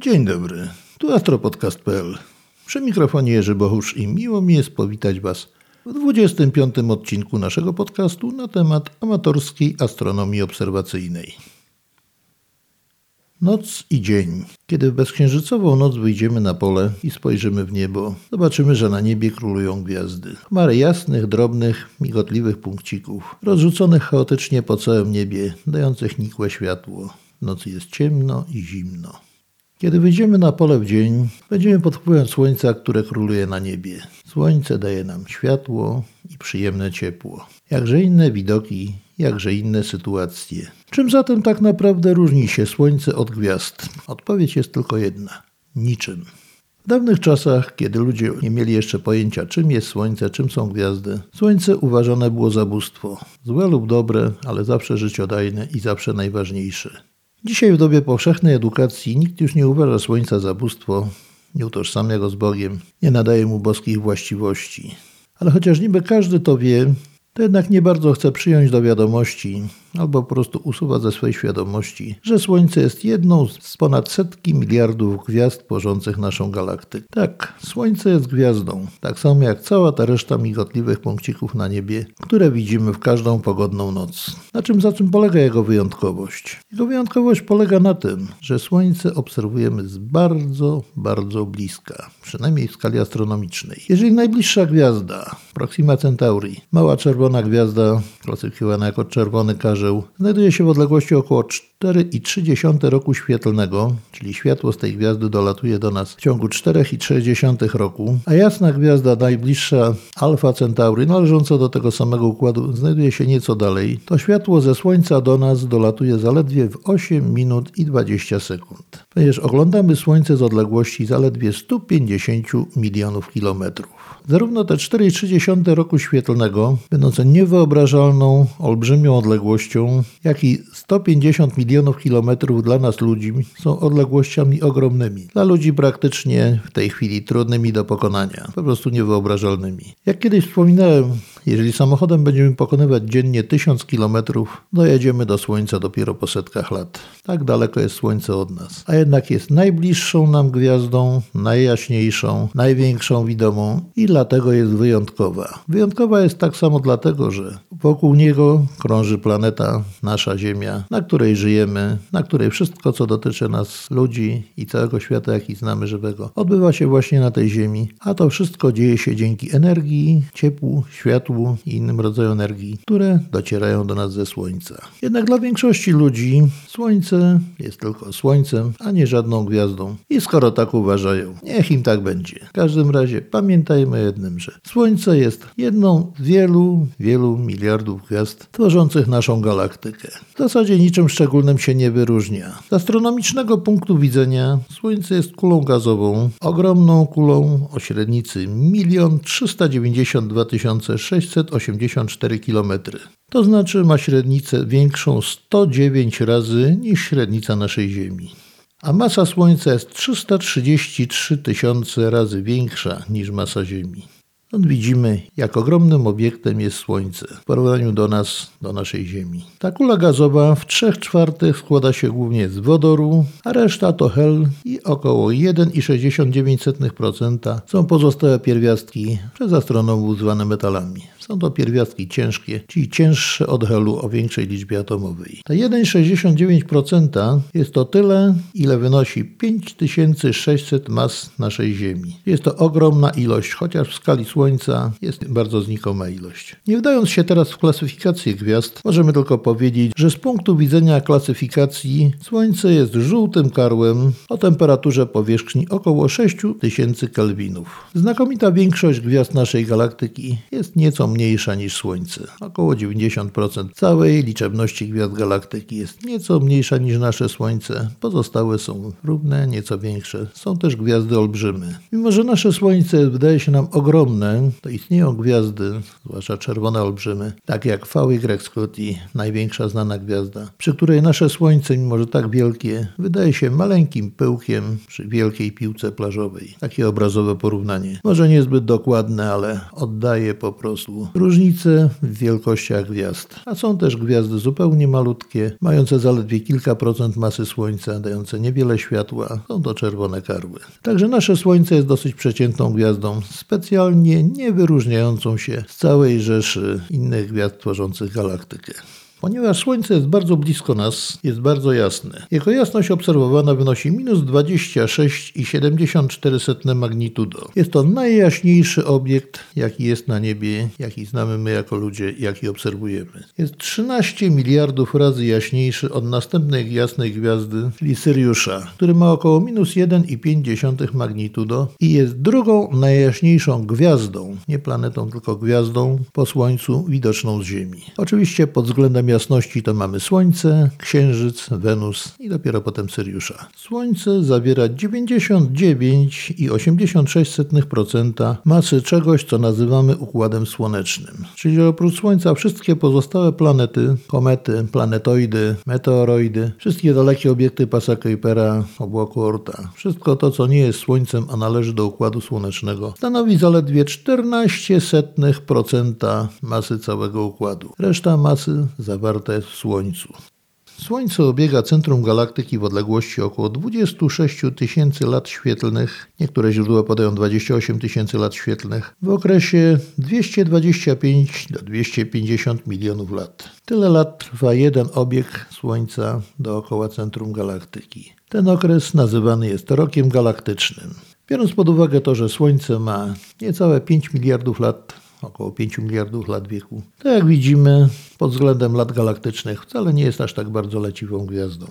Dzień dobry, tu astropodcast.pl. Przy mikrofonie Jerzy Bohusz i miło mi jest powitać Was w 25. odcinku naszego podcastu na temat amatorskiej astronomii obserwacyjnej. Noc i dzień. Kiedy w bezksiężycową noc wyjdziemy na pole i spojrzymy w niebo, zobaczymy, że na niebie królują gwiazdy. Chmary jasnych, drobnych, migotliwych punkcików, rozrzuconych chaotycznie po całym niebie, dających nikłe światło. W nocy jest ciemno i zimno. Kiedy wyjdziemy na pole w dzień, będziemy pod wpływem słońca, które króluje na niebie. Słońce daje nam światło i przyjemne ciepło. Jakże inne widoki, jakże inne sytuacje. Czym zatem tak naprawdę różni się słońce od gwiazd? Odpowiedź jest tylko jedna: niczym. W dawnych czasach, kiedy ludzie nie mieli jeszcze pojęcia, czym jest słońce, czym są gwiazdy, słońce uważane było za bóstwo. Złe lub dobre, ale zawsze życiodajne i zawsze najważniejsze. Dzisiaj w dobie powszechnej edukacji nikt już nie uważa słońca za bóstwo, nie utożsamia go z Bogiem, nie nadaje mu boskich właściwości. Ale chociaż niby każdy to wie, to jednak nie bardzo chce przyjąć do wiadomości, albo po prostu usuwa ze swojej świadomości, że Słońce jest jedną z ponad setki miliardów gwiazd tworzących naszą galaktykę. Tak, Słońce jest gwiazdą, tak samo jak cała ta reszta migotliwych punkcików na niebie, które widzimy w każdą pogodną noc. Na czym za czym polega jego wyjątkowość? Jego wyjątkowość polega na tym, że Słońce obserwujemy z bardzo, bardzo bliska, przynajmniej w skali astronomicznej. Jeżeli najbliższa gwiazda, Proxima Centauri, mała czerwona gwiazda, klasyfikowana jako czerwony karzeł, znajduje się w odległości około 4,3 roku świetlnego, czyli światło z tej gwiazdy dolatuje do nas w ciągu 4,3 roku, a jasna gwiazda najbliższa Alfa Centauri, należąca do tego samego układu, znajduje się nieco dalej, to światło ze Słońca do nas dolatuje zaledwie w 8 minut i 20 sekund. Ponieważ oglądamy Słońce z odległości zaledwie 150 milionów kilometrów. Zarówno te 4,3 roku świetlnego, będące niewyobrażalną, olbrzymią odległością, jak i 150 milionów kilometrów dla nas ludzi są odległościami ogromnymi. Dla ludzi praktycznie w tej chwili trudnymi do pokonania, po prostu niewyobrażalnymi. Jak kiedyś wspominałem, jeżeli samochodem będziemy pokonywać dziennie 1000 kilometrów, dojedziemy do Słońca dopiero po setkach lat. Tak daleko jest Słońce od nas. A jednak jest najbliższą nam gwiazdą, najjaśniejszą, największą widomą i dlatego jest wyjątkowa. Wyjątkowa jest tak samo dlatego, że wokół niego krąży planeta, nasza Ziemia, na której żyjemy, na której wszystko, co dotyczy nas, ludzi i całego świata, jaki znamy żywego, odbywa się właśnie na tej Ziemi, a to wszystko dzieje się dzięki energii, ciepłu, światłu i innym rodzajom energii, które docierają do nas ze Słońca. Jednak dla większości ludzi Słońce jest tylko Słońcem, a nie żadną gwiazdą. I skoro tak uważają, niech im tak będzie. W każdym razie pamiętajmy jednym, że Słońce jest jedną z wielu, wielu miliardów gwiazd tworzących naszą galaktykę. W zasadzie niczym szczególnym się nie wyróżnia. Z astronomicznego punktu widzenia Słońce jest kulą gazową, ogromną kulą o średnicy 1 392 684 km. To znaczy ma średnicę większą 109 razy niż średnica naszej Ziemi a masa Słońca jest 333 tysiące razy większa niż masa Ziemi. Widzimy, jak ogromnym obiektem jest Słońce w porównaniu do nas, do naszej Ziemi. Ta kula gazowa w 3 czwartych składa się głównie z wodoru, a reszta to hel i około 1,69% są pozostałe pierwiastki przez astronomów zwane metalami. Są to pierwiastki ciężkie, czyli cięższe od helu o większej liczbie atomowej. Te 1,69% jest to tyle, ile wynosi 5600 mas naszej Ziemi. Jest to ogromna ilość, chociaż w skali Słońca jest bardzo znikoma ilość. Nie wdając się teraz w klasyfikację gwiazd, możemy tylko powiedzieć, że z punktu widzenia klasyfikacji Słońce jest żółtym karłem o temperaturze powierzchni około 6000 kelwinów. Znakomita większość gwiazd naszej galaktyki jest nieco mniejsza niż Słońce. Około 90% całej liczebności gwiazd galaktyki jest nieco mniejsza niż nasze Słońce. Pozostałe są równe, nieco większe. Są też gwiazdy olbrzymy. Mimo, że nasze Słońce wydaje się nam ogromne, to istnieją gwiazdy, zwłaszcza czerwone olbrzymy, takie jak VY Scuti, największa znana gwiazda, przy której nasze Słońce, mimo że tak wielkie, wydaje się maleńkim pyłkiem przy wielkiej piłce plażowej. Takie obrazowe porównanie. Może niezbyt dokładne, ale oddaje po prostu różnice w wielkościach gwiazd. A są też gwiazdy zupełnie malutkie, mające zaledwie kilka procent masy Słońca, dające niewiele światła. Są to czerwone karły. Także nasze Słońce jest dosyć przeciętną gwiazdą, specjalnie nie wyróżniającą się z całej rzeszy innych gwiazd tworzących galaktykę. Ponieważ Słońce jest bardzo blisko nas, jest bardzo jasne. Jego jasność obserwowana wynosi minus 26,74 magnitudo. Jest to najjaśniejszy obiekt, jaki jest na niebie, jaki znamy my jako ludzie, jaki obserwujemy. Jest 13 miliardów razy jaśniejszy od następnej jasnej gwiazdy, czyli Syriusza, który ma około minus 1,5 magnitudo i jest drugą najjaśniejszą gwiazdą, nie planetą, tylko gwiazdą po Słońcu widoczną z Ziemi. Oczywiście pod względem jasności to mamy Słońce, Księżyc, Wenus i dopiero potem Syriusza. Słońce zawiera 99,86% masy czegoś, co nazywamy Układem Słonecznym. Czyli oprócz Słońca wszystkie pozostałe planety, komety, planetoidy, meteoroidy, wszystkie dalekie obiekty pasa Kuipera, obłoku Orta, wszystko to, co nie jest Słońcem, a należy do Układu Słonecznego, stanowi zaledwie 14% masy całego układu. Reszta masy zawarte w Słońcu. Słońce obiega centrum galaktyki w odległości około 26 tysięcy lat świetlnych, niektóre źródła podają 28 tysięcy lat świetlnych, w okresie 225 do 250 milionów lat. Tyle lat trwa jeden obieg Słońca dookoła centrum galaktyki. Ten okres nazywany jest rokiem galaktycznym. Biorąc pod uwagę to, że Słońce ma niecałe 5 miliardów lat około 5 miliardów lat wieku. To jak widzimy, pod względem lat galaktycznych wcale nie jest aż tak bardzo leciwą gwiazdą.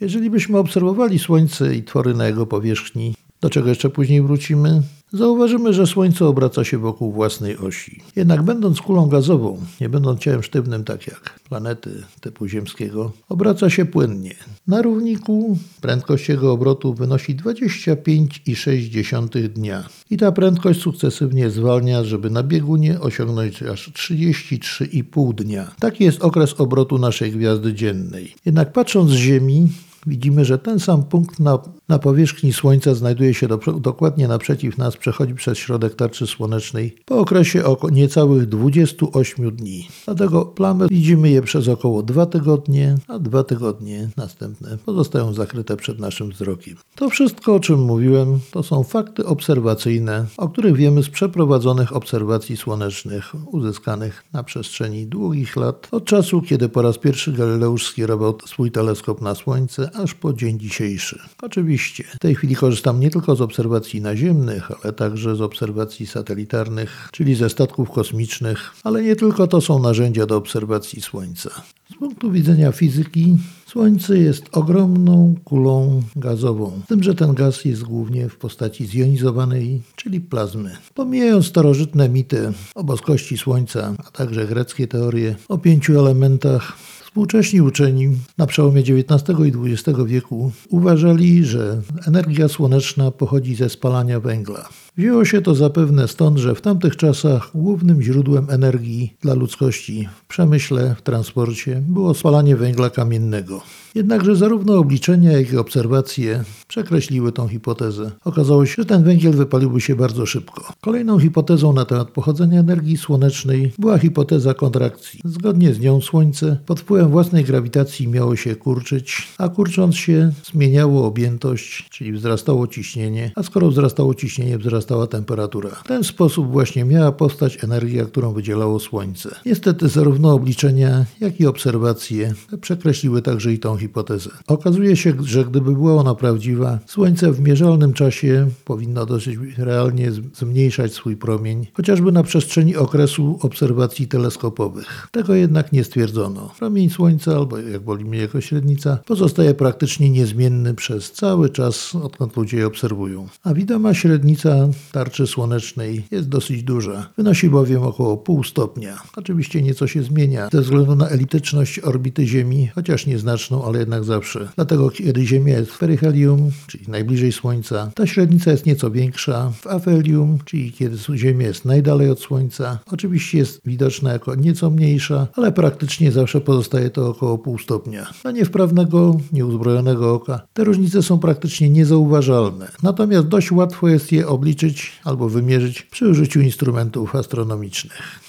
Jeżeli byśmy obserwowali Słońce i twory na jego powierzchni, do czego jeszcze później wrócimy, zauważymy, że Słońce obraca się wokół własnej osi. Jednak będąc kulą gazową, nie będąc ciałem sztywnym tak jak planety typu ziemskiego, obraca się płynnie. Na równiku prędkość jego obrotu wynosi 25,6 dnia. I ta prędkość sukcesywnie zwalnia, żeby na biegunie osiągnąć aż 33,5 dnia. Taki jest okres obrotu naszej gwiazdy dziennej. Jednak patrząc z Ziemi, widzimy, że ten sam punkt na, na powierzchni Słońca znajduje się do, dokładnie naprzeciw nas, przechodzi przez środek tarczy słonecznej po okresie oko niecałych 28 dni. Dlatego plamy widzimy je przez około 2 tygodnie, a dwa tygodnie następne pozostają zakryte przed naszym wzrokiem. To wszystko, o czym mówiłem, to są fakty obserwacyjne, o których wiemy z przeprowadzonych obserwacji słonecznych uzyskanych na przestrzeni długich lat, od czasu, kiedy po raz pierwszy Galileusz skierował swój teleskop na Słońce, aż po dzień dzisiejszy. Oczywiście, w tej chwili korzystam nie tylko z obserwacji naziemnych, ale także z obserwacji satelitarnych, czyli ze statków kosmicznych, ale nie tylko to są narzędzia do obserwacji Słońca. Z punktu widzenia fizyki, Słońce jest ogromną kulą gazową, z tym, że ten gaz jest głównie w postaci zjonizowanej, czyli plazmy. Pomijając starożytne mity o boskości Słońca, a także greckie teorie o pięciu elementach, Współcześni uczeni na przełomie XIX i XX wieku uważali, że energia słoneczna pochodzi ze spalania węgla. Wzięło się to zapewne stąd, że w tamtych czasach głównym źródłem energii dla ludzkości w przemyśle, w transporcie było spalanie węgla kamiennego. Jednakże zarówno obliczenia, jak i obserwacje przekreśliły tą hipotezę. Okazało się, że ten węgiel wypaliłby się bardzo szybko. Kolejną hipotezą na temat pochodzenia energii słonecznej była hipoteza kontrakcji. Zgodnie z nią Słońce pod wpływem własnej grawitacji miało się kurczyć, a kurcząc się zmieniało objętość, czyli wzrastało ciśnienie, a skoro wzrastało ciśnienie, wzrastała temperatura. W ten sposób właśnie miała powstać energia, którą wydzielało Słońce. Niestety zarówno obliczenia, jak i obserwacje przekreśliły także i tą hipotezę. Okazuje się, że gdyby była ona prawdziwa, Słońce w mierzalnym czasie powinno dosyć realnie zmniejszać swój promień, chociażby na przestrzeni okresu obserwacji teleskopowych. Tego jednak nie stwierdzono. Promień Słońca, albo jak wolimy jego średnica, pozostaje praktycznie niezmienny przez cały czas, odkąd ludzie je obserwują. A widoma średnica tarczy słonecznej jest dosyć duża. Wynosi bowiem około pół stopnia. Oczywiście nieco się zmienia ze względu na elityczność orbity Ziemi, chociaż nieznaczną, ale jednak zawsze. Dlatego kiedy Ziemia jest w peryhelium, czyli najbliżej Słońca, ta średnica jest nieco większa. W afelium, czyli kiedy Ziemia jest najdalej od Słońca, oczywiście jest widoczna jako nieco mniejsza, ale praktycznie zawsze pozostaje to około pół stopnia. Dla niewprawnego, nieuzbrojonego oka te różnice są praktycznie niezauważalne. Natomiast dość łatwo jest je obliczyć albo wymierzyć przy użyciu instrumentów astronomicznych.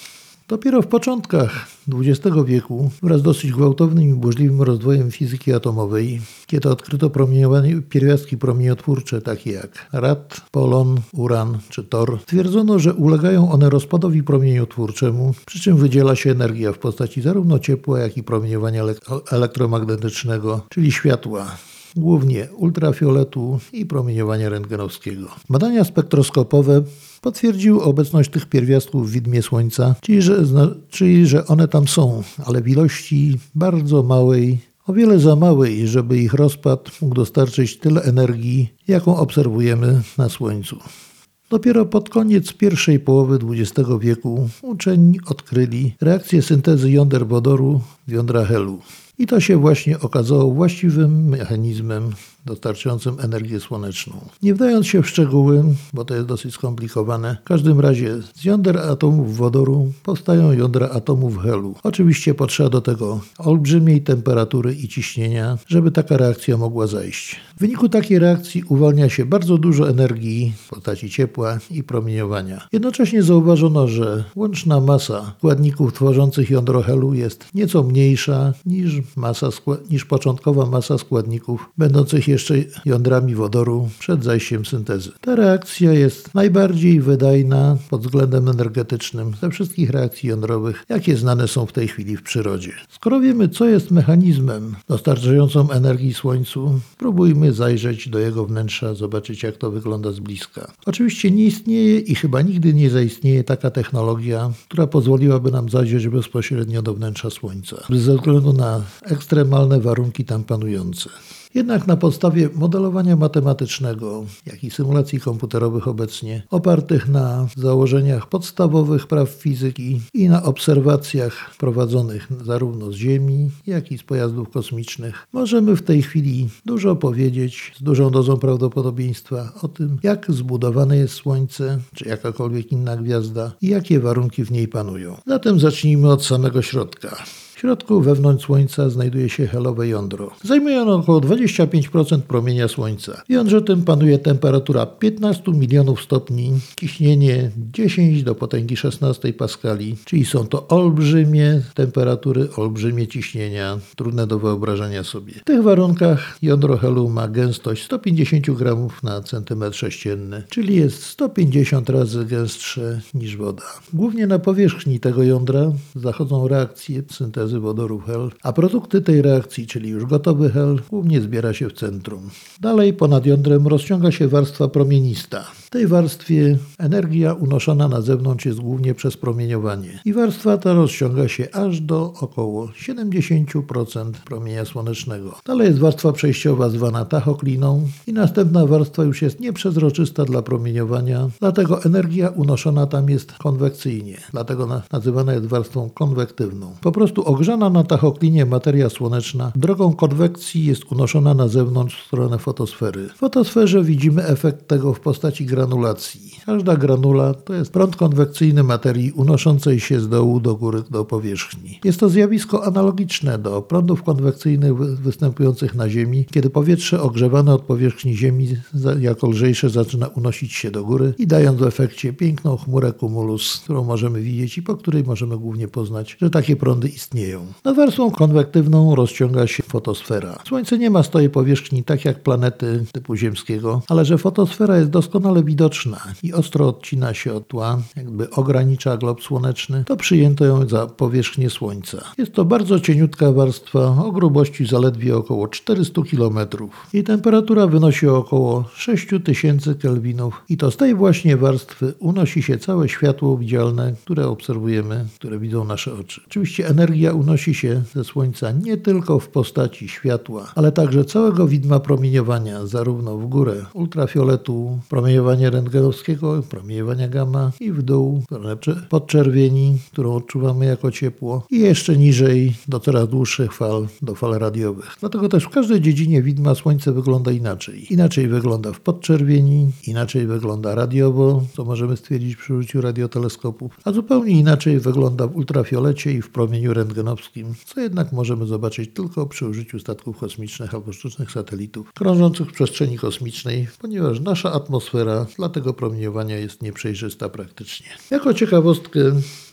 Dopiero w początkach XX wieku, wraz z dosyć gwałtownym i burzliwym rozwojem fizyki atomowej, kiedy odkryto promieniowanie, pierwiastki promieniotwórcze takie jak rad, polon, uran czy tor, stwierdzono, że ulegają one rozpadowi promieniotwórczemu, przy czym wydziela się energia w postaci zarówno ciepła, jak i promieniowania elektromagnetycznego, czyli światła głównie ultrafioletu i promieniowania rentgenowskiego. Badania spektroskopowe potwierdziły obecność tych pierwiastków w widmie Słońca, czyli że, czyli że one tam są, ale w ilości bardzo małej, o wiele za małej, żeby ich rozpad mógł dostarczyć tyle energii, jaką obserwujemy na Słońcu. Dopiero pod koniec pierwszej połowy XX wieku uczeni odkryli reakcję syntezy jąder wodoru w jądra helu. I to się właśnie okazało właściwym mechanizmem dostarczającym energię słoneczną. Nie wdając się w szczegóły, bo to jest dosyć skomplikowane, w każdym razie z jąder atomów wodoru powstają jądra atomów helu. Oczywiście potrzeba do tego olbrzymiej temperatury i ciśnienia, żeby taka reakcja mogła zajść. W wyniku takiej reakcji uwalnia się bardzo dużo energii w postaci ciepła i promieniowania. Jednocześnie zauważono, że łączna masa składników tworzących jądro helu jest nieco mniejsza niż, masa, niż początkowa masa składników będących jeszcze jądrami wodoru przed zajściem syntezy. Ta reakcja jest najbardziej wydajna pod względem energetycznym ze wszystkich reakcji jądrowych, jakie znane są w tej chwili w przyrodzie. Skoro wiemy, co jest mechanizmem dostarczającym energii Słońcu, spróbujmy zajrzeć do jego wnętrza, zobaczyć jak to wygląda z bliska. Oczywiście nie istnieje i chyba nigdy nie zaistnieje taka technologia, która pozwoliłaby nam zajrzeć bezpośrednio do wnętrza Słońca, ze względu na ekstremalne warunki tam panujące. Jednak na podstawie modelowania matematycznego, jak i symulacji komputerowych obecnie, opartych na założeniach podstawowych praw fizyki i na obserwacjach prowadzonych zarówno z Ziemi, jak i z pojazdów kosmicznych, możemy w tej chwili dużo powiedzieć z dużą dozą prawdopodobieństwa o tym, jak zbudowane jest Słońce, czy jakakolwiek inna gwiazda i jakie warunki w niej panują. Zatem zacznijmy od samego środka. W środku wewnątrz Słońca znajduje się helowe jądro. Zajmuje ono około 25% promienia Słońca. W jądrze tym panuje temperatura 15 milionów stopni, ciśnienie 10 do potęgi 16 paskali, czyli są to olbrzymie temperatury, olbrzymie ciśnienia, trudne do wyobrażenia sobie. W tych warunkach jądro helu ma gęstość 150 gramów na centymetr sześcienny, czyli jest 150 razy gęstsze niż woda. Głównie na powierzchni tego jądra zachodzą reakcje syntezy syntezy wodorów hel, a produkty tej reakcji, czyli już gotowy hel, głównie zbiera się w centrum. Dalej ponad jądrem rozciąga się warstwa promienista. W tej warstwie energia unoszona na zewnątrz jest głównie przez promieniowanie i warstwa ta rozciąga się aż do około 70% promienia słonecznego. Dalej jest warstwa przejściowa zwana tachokliną i następna warstwa już jest nieprzezroczysta dla promieniowania, dlatego energia unoszona tam jest konwekcyjnie, dlatego nazywana jest warstwą konwektywną. Po prostu ogrzana na tachoklinie materia słoneczna drogą konwekcji jest unoszona na zewnątrz w stronę fotosfery. W fotosferze widzimy efekt tego w postaci granulacji. Każda granula to jest prąd konwekcyjny materii unoszącej się z dołu do góry do powierzchni. Jest to zjawisko analogiczne do prądów konwekcyjnych występujących na Ziemi, kiedy powietrze ogrzewane od powierzchni Ziemi jako lżejsze zaczyna unosić się do góry i dając w efekcie piękną chmurę cumulus, którą możemy widzieć i po której możemy głównie poznać, że takie prądy istnieją. Nad warstwą konwektywną rozciąga się fotosfera. Słońce nie ma stałej powierzchni tak jak planety typu ziemskiego, ale że fotosfera jest doskonale widoczna i ostro odcina się od tła, jakby ogranicza glob słoneczny, to przyjęto ją za powierzchnię Słońca. Jest to bardzo cieniutka warstwa o grubości zaledwie około 400 km. Jej temperatura wynosi około 6000 kelwinów i to z tej właśnie warstwy unosi się całe światło widzialne, które obserwujemy, które widzą nasze oczy. Oczywiście energia unosi się ze Słońca nie tylko w postaci światła, ale także całego widma promieniowania, zarówno w górę ultrafioletu, promieniowania promieniowania rentgenowskiego, promieniowania gamma i w dół, w podczerwieni, którą odczuwamy jako ciepło i jeszcze niżej do coraz dłuższych fal, do fal radiowych. Dlatego też w każdej dziedzinie widma Słońce wygląda inaczej. Inaczej wygląda w podczerwieni, inaczej wygląda radiowo, co możemy stwierdzić przy użyciu radioteleskopów, a zupełnie inaczej wygląda w ultrafiolecie i w promieniu rentgenowskim, co jednak możemy zobaczyć tylko przy użyciu statków kosmicznych albo sztucznych satelitów krążących w przestrzeni kosmicznej, ponieważ nasza atmosfera dla tego promieniowania jest nieprzejrzysta praktycznie. Jako ciekawostkę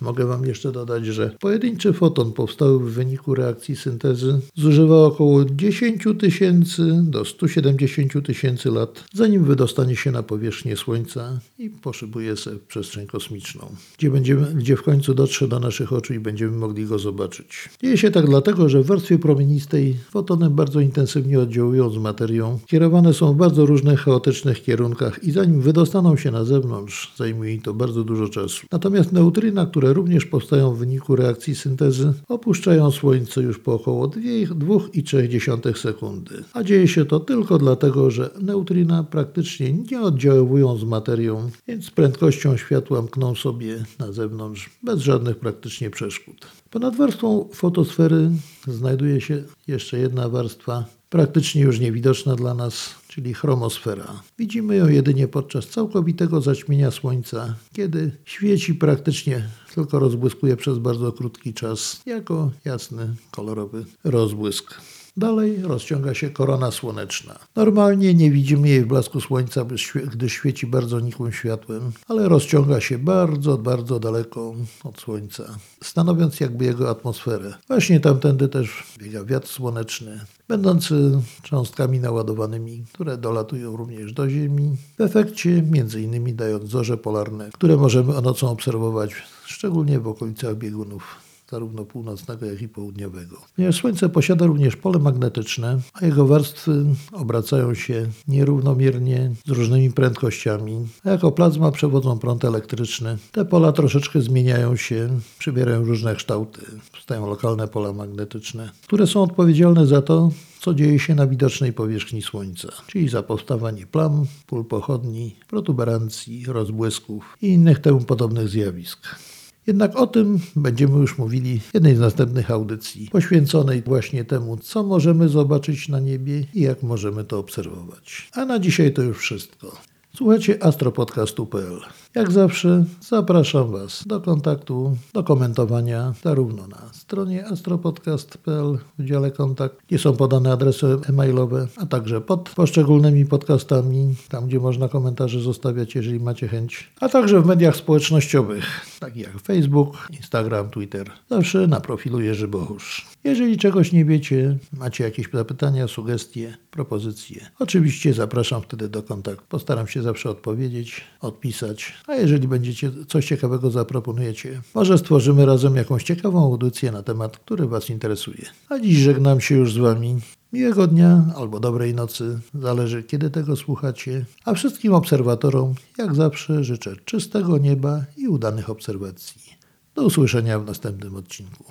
mogę Wam jeszcze dodać, że pojedynczy foton powstały w wyniku reakcji syntezy zużywa około 10 tysięcy do 170 tysięcy lat, zanim wydostanie się na powierzchnię Słońca i poszybuje się w przestrzeń kosmiczną, gdzie, będziemy, gdzie w końcu dotrze do naszych oczu i będziemy mogli go zobaczyć. Dzieje się tak dlatego, że w warstwie promienistej fotony bardzo intensywnie oddziałują z materią, kierowane są w bardzo różnych chaotycznych kierunkach i zanim wydostaną się na zewnątrz, zajmuje im to bardzo dużo czasu. Natomiast neutryna, które również powstają w wyniku reakcji syntezy, opuszczają Słońce już po około 2,3 sekundy. A dzieje się to tylko dlatego, że neutrina praktycznie nie oddziaływują z materią, więc z prędkością światła mkną sobie na zewnątrz bez żadnych praktycznie przeszkód. Ponad warstwą fotosfery znajduje się jeszcze jedna warstwa, praktycznie już niewidoczna dla nas, czyli chromosfera. Widzimy ją jedynie podczas całkowitego zaćmienia Słońca, kiedy świeci praktycznie tylko rozbłyskuje przez bardzo krótki czas jako jasny, kolorowy rozbłysk. Dalej rozciąga się korona słoneczna. Normalnie nie widzimy jej w blasku słońca, gdyż świeci bardzo nikłym światłem, ale rozciąga się bardzo, bardzo daleko od słońca, stanowiąc jakby jego atmosferę. Właśnie tamtędy też biega wiatr słoneczny, będący cząstkami naładowanymi, które dolatują również do Ziemi, w efekcie między innymi dając zorze polarne, które możemy nocą obserwować, szczególnie w okolicach biegunów zarówno północnego, jak i południowego. Ponieważ Słońce posiada również pole magnetyczne, a jego warstwy obracają się nierównomiernie z różnymi prędkościami, jako plazma przewodzą prąd elektryczny. Te pola troszeczkę zmieniają się, przybierają różne kształty. Powstają lokalne pola magnetyczne, które są odpowiedzialne za to, co dzieje się na widocznej powierzchni Słońca, czyli za powstawanie plam, pól pochodni, protuberancji, rozbłysków i innych temu podobnych zjawisk. Jednak o tym będziemy już mówili w jednej z następnych audycji, poświęconej właśnie temu, co możemy zobaczyć na niebie i jak możemy to obserwować. A na dzisiaj to już wszystko. Słuchajcie astropodcastu.pl. Jak zawsze zapraszam Was do kontaktu, do komentowania zarówno na stronie astropodcast.pl w dziale kontakt, gdzie są podane adresy e-mailowe, a także pod poszczególnymi podcastami, tam gdzie można komentarze zostawiać, jeżeli macie chęć, a także w mediach społecznościowych, takich jak Facebook, Instagram, Twitter. Zawsze na profilu Jerzy Bohusz. Jeżeli czegoś nie wiecie, macie jakieś zapytania, sugestie, propozycje, oczywiście zapraszam wtedy do kontaktu. Postaram się zawsze odpowiedzieć, odpisać, a jeżeli będziecie coś ciekawego zaproponujecie, może stworzymy razem jakąś ciekawą audycję na temat, który Was interesuje. A dziś żegnam się już z Wami. Miłego dnia albo dobrej nocy, zależy kiedy tego słuchacie. A wszystkim obserwatorom, jak zawsze, życzę czystego nieba i udanych obserwacji. Do usłyszenia w następnym odcinku.